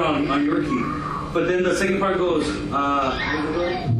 on, on your key. But then the second part goes, uh,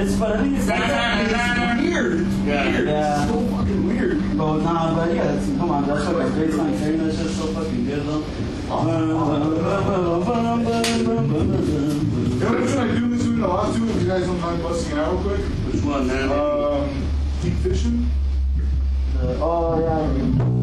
It's but I think it's like that. Weird. Yeah. Weird. Yeah. It's so fucking weird. But nah, but yeah, it's, come on, that's what a great song. Hearing that shit's so fucking good though. Yeah, we're trying do this with a lot too. If you guys don't mind busting it out real quick. Which one, man? Um, deep fishing. Uh, oh yeah.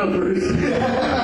Indianápolis.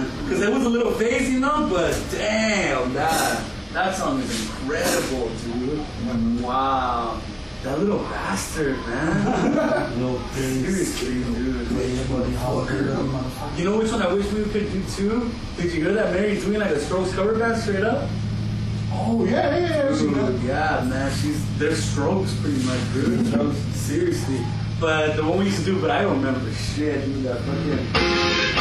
Because it was a little phase, you know, but damn, that, that song is incredible, dude. Wow. That little bastard, man. Little Seriously, dude. You know which one I wish we could do too? Did you hear that Mary's doing like a Strokes cover band straight up? Oh yeah, yeah, yeah. Dude, yeah, man, she's they're strokes pretty much, dude. Seriously. But the one we used to do, but I don't remember shit, dude. That fucking.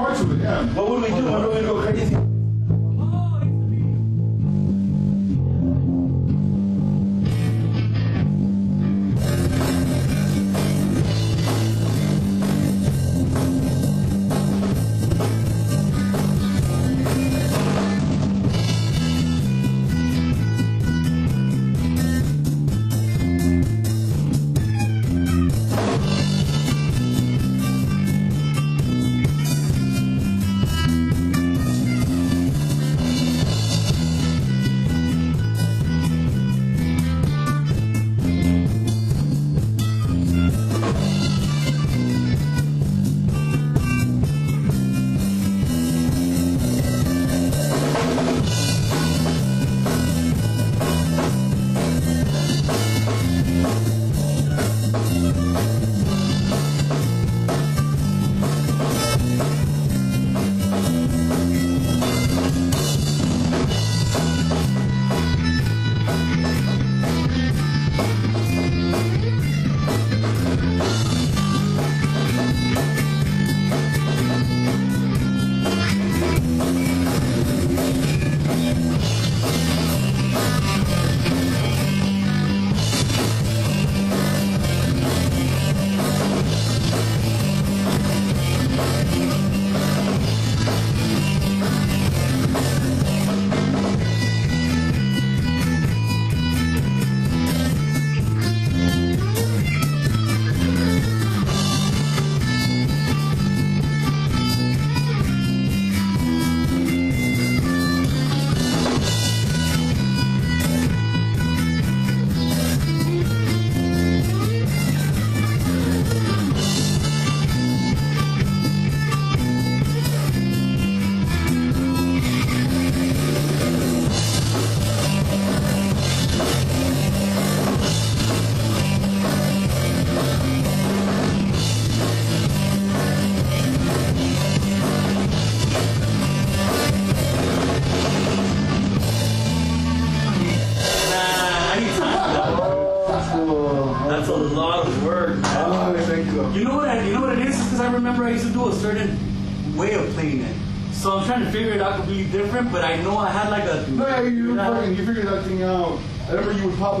parts. What would we do? What would we go crazy?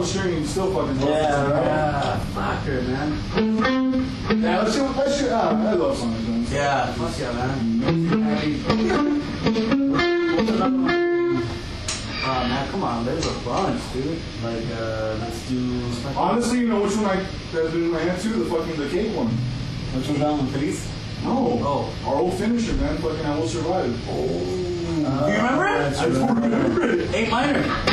Remember you would pop a string and still fucking drop Yeah, right. Yeah, fuck her, man. Yeah, shit, that shit, ah, I love songs, man. Yeah, fuck yeah, man. Oh man, come on, there's a bunch, dude. Like, uh, let's do. Honestly, you know which one I has been in my head too? The fucking the cake one. Which one's that one? Feliz? No. Oh. Our old finisher, man. Fucking I will survive. Do you remember it? That's I don't remember it. A minor.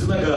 And it's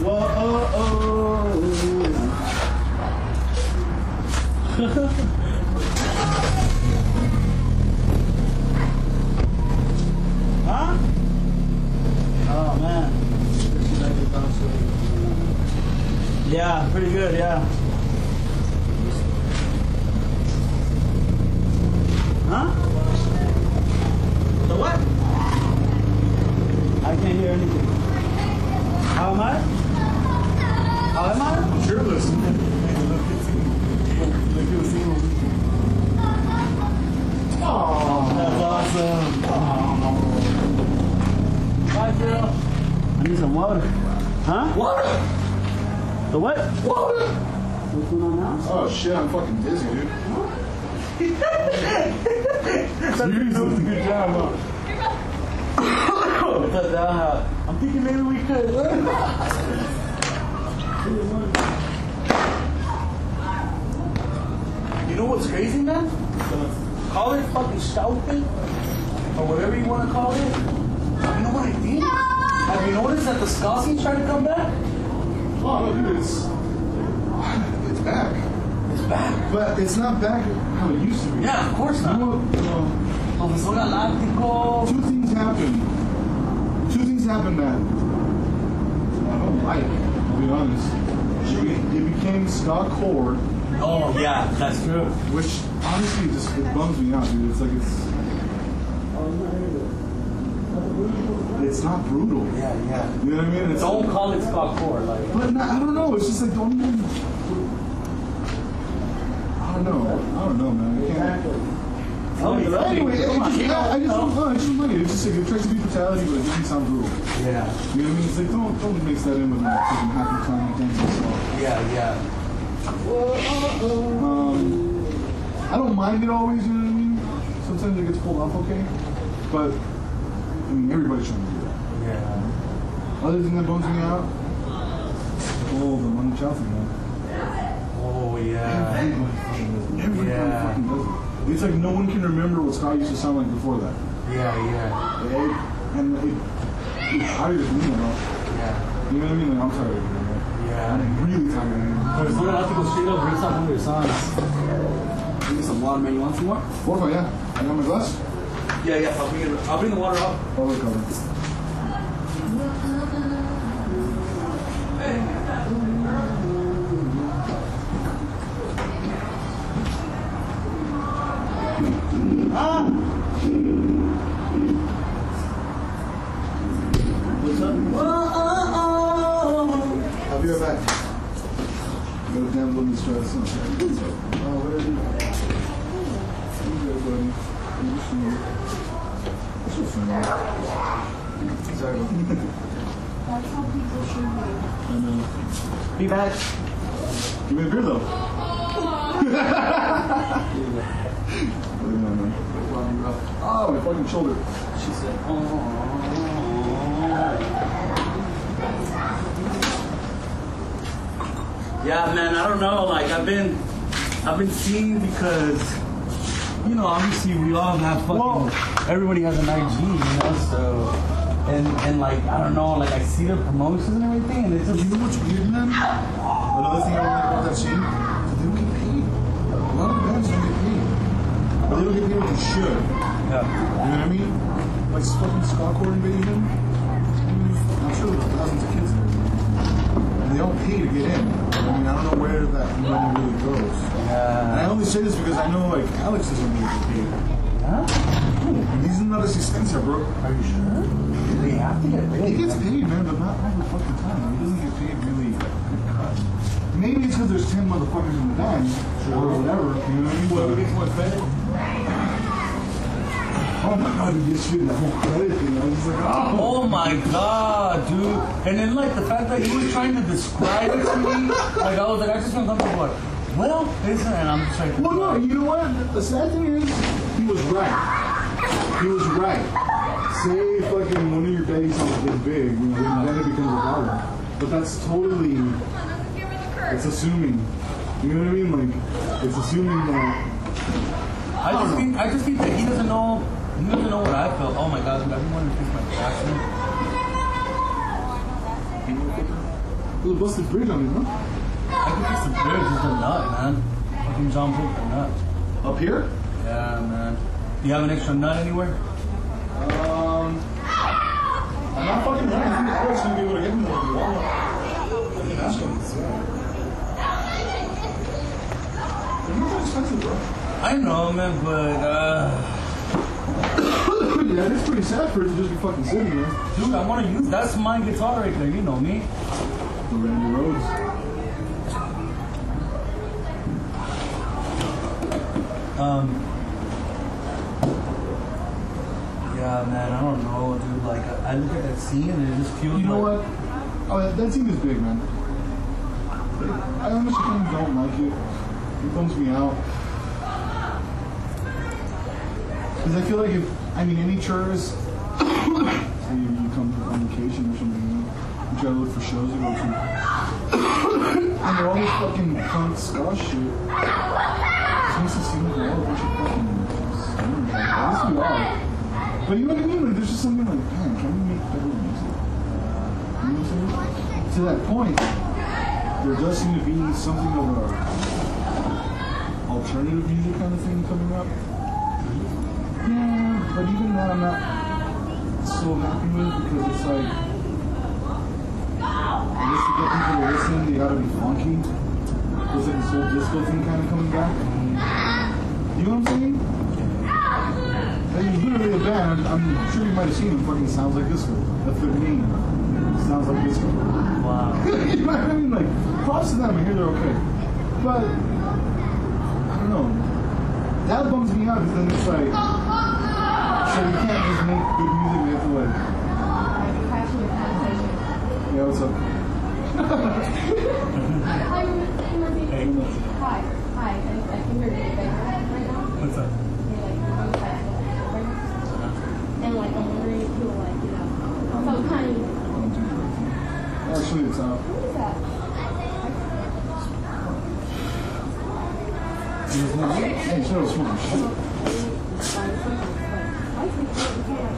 Whoa, oh, oh. Oh man. Yeah, pretty good, yeah. Huh? The what? I can't hear anything. How am I? How am I? Shirtless. Oh, that's awesome. Bye, girl. I need some water. Huh? Water! The what? Water! What's going on now? Oh shit, I'm fucking dizzy, dude. Seriously, good job, huh? I'm thinking maybe we could. You know what's crazy, man? Call it fucking shouting or whatever you want to call it. You know what I think? Have you noticed that the Scotsie's trying to come back? Oh, dude, it's it's back, It's back. but it's not back how it used to be. Yeah, of course not. know what, Profesor Galáctico. two things happened. Happened that I don't like. I'll be honest. It, it became ska core, Oh, yeah, that's true. which honestly just it bums me out, dude. It's like it's it's not brutal. Yeah, yeah. You know what I mean? It's Don't call it ska core. Like, But no, I don't know. It's just like don't even. I don't know. I don't know, man. I can't. tell me, tell me. Anyway, it on, just, I, I just don't know. It's just money. It's just like it tries to be brutality, but it doesn't sound brutal. Yeah, You know what I mean? It's like don't don't mix that in with my fucking happy dancing song. yeah, yeah. Um, I don't mind it always. You know what I mean? Sometimes it gets pulled off okay, but I mean everybody's trying to do that. Yeah. Other thing that bums me out, oh the money chow thing, man. Oh, yeah. Everybody fucking does it. Everybody Yeah. fucking does it. It's like no one can remember what ska used to sound like before that. Yeah, yeah. It, and it, it tires me out. Yeah. You know what I mean? Like, I'm tired of it. Man. Yeah. I'm really tired of it. Profesor Galáctico straight up breaks out one of your songs. Give me some water, man. You want some more? What if yeah? I got my glass? Yeah, yeah. I'll bring it. I'll bring the water up. Oh, wait, cover. Be back. Give me a beer, though. Really not, man. Oh, my fucking shoulder. She said, oh. Yeah, man. I don't know. Like I've been, I've been seeing because, you know, obviously we all have fucking. everybody has an IG, you know. So, and and like I don't know, like I see their promotions and everything, and it's just. You know what's weird, man? Another thing I don't like about that scene, they don't get paid. A lot of bands don't get paid. But they don't get paid what they should. yeah. You know what I mean? Like fucking ska core invasion. I'm sure there's thousands of kids there. And they don't pay to get in. I mean, I don't know where that money really goes. And I only say this because I know, like, Alex doesn't really get paid. Huh? And he's not as expensive, bro. Are you sure? They have to get He gets paid, man, but not all the fucking time. He doesn't get paid really. Maybe it's because there's 10 motherfuckers in the band, or whatever. You know what I mean? Whoever But- gets more credit. Oh my god, dude, yesterday that whole credit thing, I was just like, oh. Oh my god, dude. And then like the fact that he was trying to describe it to me, like I was like, I just want something like, well, this and I'm just like, Well, no, you know what? The sad thing is, he was right. He was right. Say fucking one of your betting songs gets big, you know, then it becomes a problem. But that's totally, it's assuming. You know what I mean? Like, it's assuming that. I just think I just think that he doesn't know he doesn't know what I felt. Oh my god, dude, I've been wanting to fix my traction. There's a busted bridge on it, huh? I think it's the bridge, just a nut, man. Fucking John broke the nut. Up here? Yeah, man. Do you have an extra nut anywhere? Um. I'm not fucking running. The court's gonna be able to get me there if you want. Can ask him. They're not that expensive, bro. I know, man, but uh, yeah, it's pretty sad for it to just be fucking sitting there. dude, I want to use that's my guitar right there. You know me. The Randy Rhoads. Um. Yeah, man, I don't know, dude. Like, I look at that scene and it just feels You know like, what? Oh, that, scene is big, man. I honestly don't like it. It bums me out. Because I feel like if, I mean, any churches, say you, you come on vacation or something, you, know, you try to look for shows to go to. and they're all this fucking punk ska shit. It makes it seem like we're all a bunch of fucking sinners. Like, at least we are. But you know what I? Like, there's just something like, man, can we make better music? You know what I'm saying? To that point, there does seem to be something of a alternative music kind of thing coming up. Yeah, but even that I'm not so happy with because it's like, I guess to get people to listen, they gotta be funky. There's like this whole disco thing kind of coming back. You know what I'm saying? And there's literally a band, I'm sure you might have seen them, fucking sounds like disco. That's their name. Sounds like this one. wow. you know what I mean? Like, props to them, I hear they're okay. But, I don't know. That bums me out because then it's like, so you can't just make good music, you have to like, yeah, what's up? Hi, hi. I, I can hear you right now. What's up?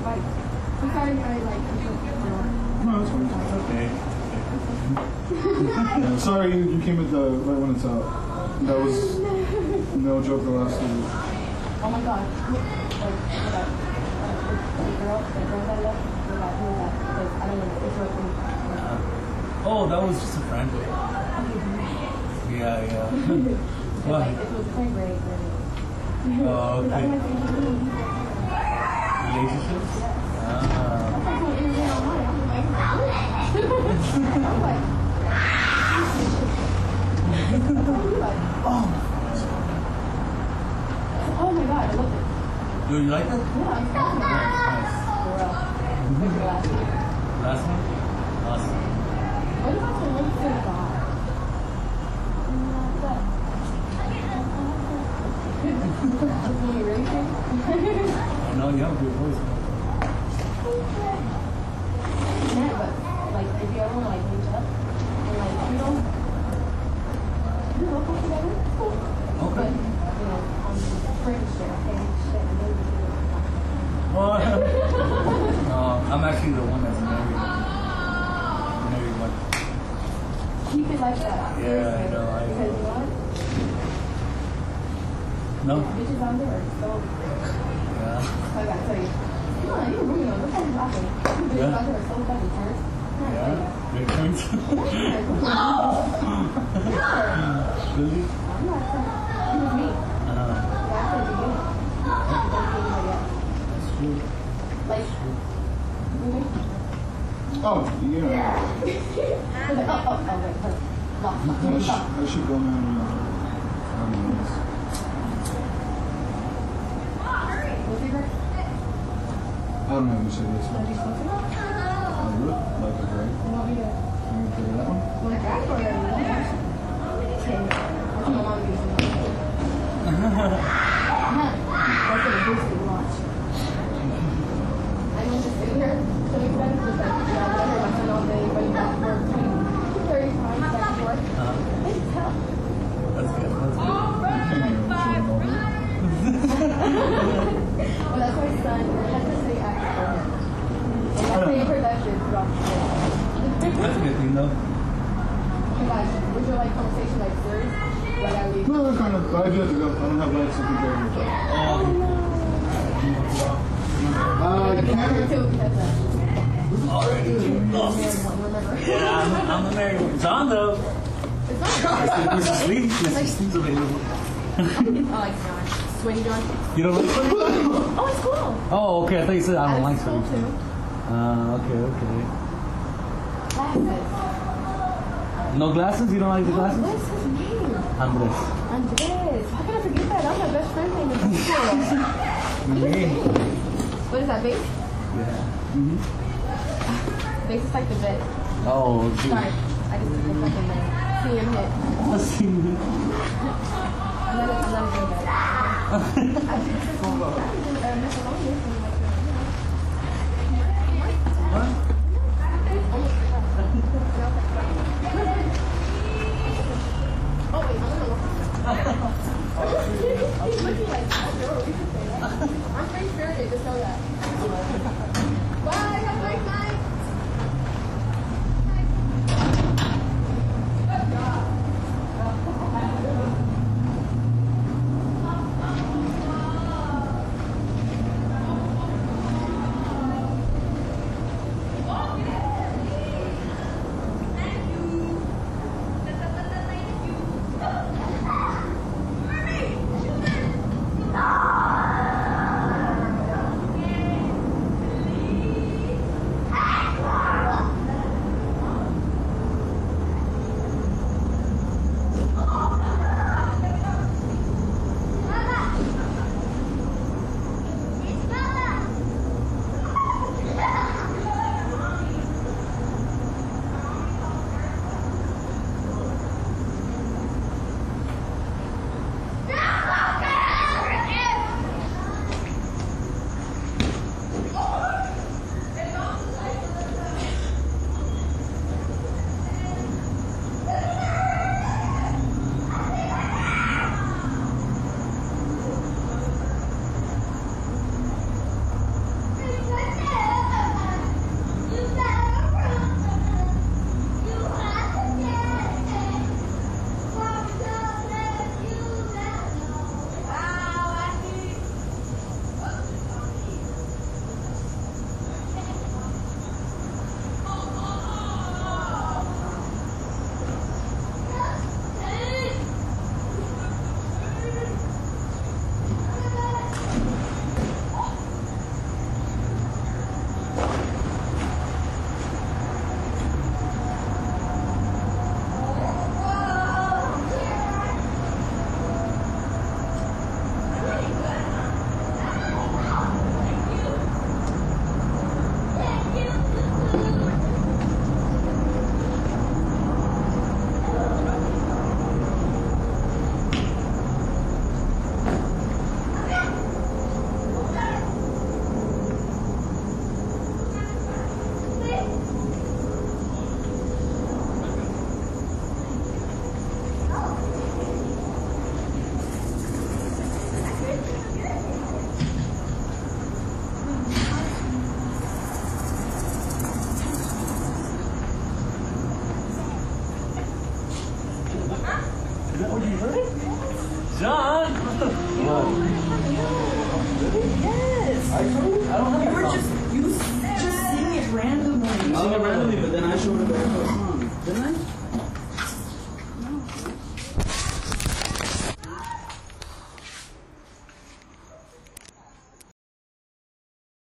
Fight? I'm sorry, I like, I'm No, it's fine. Okay. Sorry, you, you came at the right when it's out. That was no joke the last time. Oh my god. Like, what that, uh, the girl, the girl that left, who that, who that, because I don't know, it's what we, Oh, that was just a friend. Yeah, yeah. What? it was playing great. Oh, okay. went to interview. Relationships? Ah. I tried to interview online. I was like, I was like, oh my god, I love it. Do you like it? Yeah, Nice. For real. What's your last name? Last one? Awesome. Yeah, but like if you ever want to like up like you you Okay. Well, uh, I'm actually the one that's. Married like that. Yeah, I know, I know. Because you what? No? Bitches out there are so Yeah. I gotta tell you. No, you're rude. Look at you laughing. You bitches Yeah. out there are so fucking. Yeah. Big points. I'm not really? saying it was me. Uh, But I said to you. Don't be anybody else. that's true. Really? Oh, yeah. Oh, oh, I should. I should go. What's your don't cigarettes. Have you smoked it? I would like a break. What do you do? Can we figure that one? Want or a. I me one. That's boost it watch. I mean, just sitting here, chilling friends, just like, yeah, I heard my son all day, running back and forth, 20, 30 times back and forth. They can tell. That's good. That's good. Well, that's my son. That's the city actor for him. And that's the production throughout the day. That's a good thing, though. Oh my would you like conversation like serious? Like I leave. No, kind of. I do have to go. I don't have lights to compare with. Oh no. Uh, Number can two, because uh, Already. married one, remember? Yeah, I'm, I'm the married one. John, though. It's not Mrs. Lee. Mrs. Lee's available. I like John. Sweaty John. You don't like Oh, it's cool. Oh, okay. I thought you said I don't like It's cool sweaty. too. Uh, okay, okay. Glasses. No glasses? You don't like the glasses? What's his name? Andres. Andres. How can I forget that? That was my best friend's name in school. What is that, base? Yeah. Mhm. Base is like the vet. Oh, dude. Sorry. I just took a fucking. See him hit. I'm not, I'm not good at. I just took a uh, Miss Alonso from like, Oh, wait, I'm gonna look. He's looking like. I'm free spirited, just know that. Bye,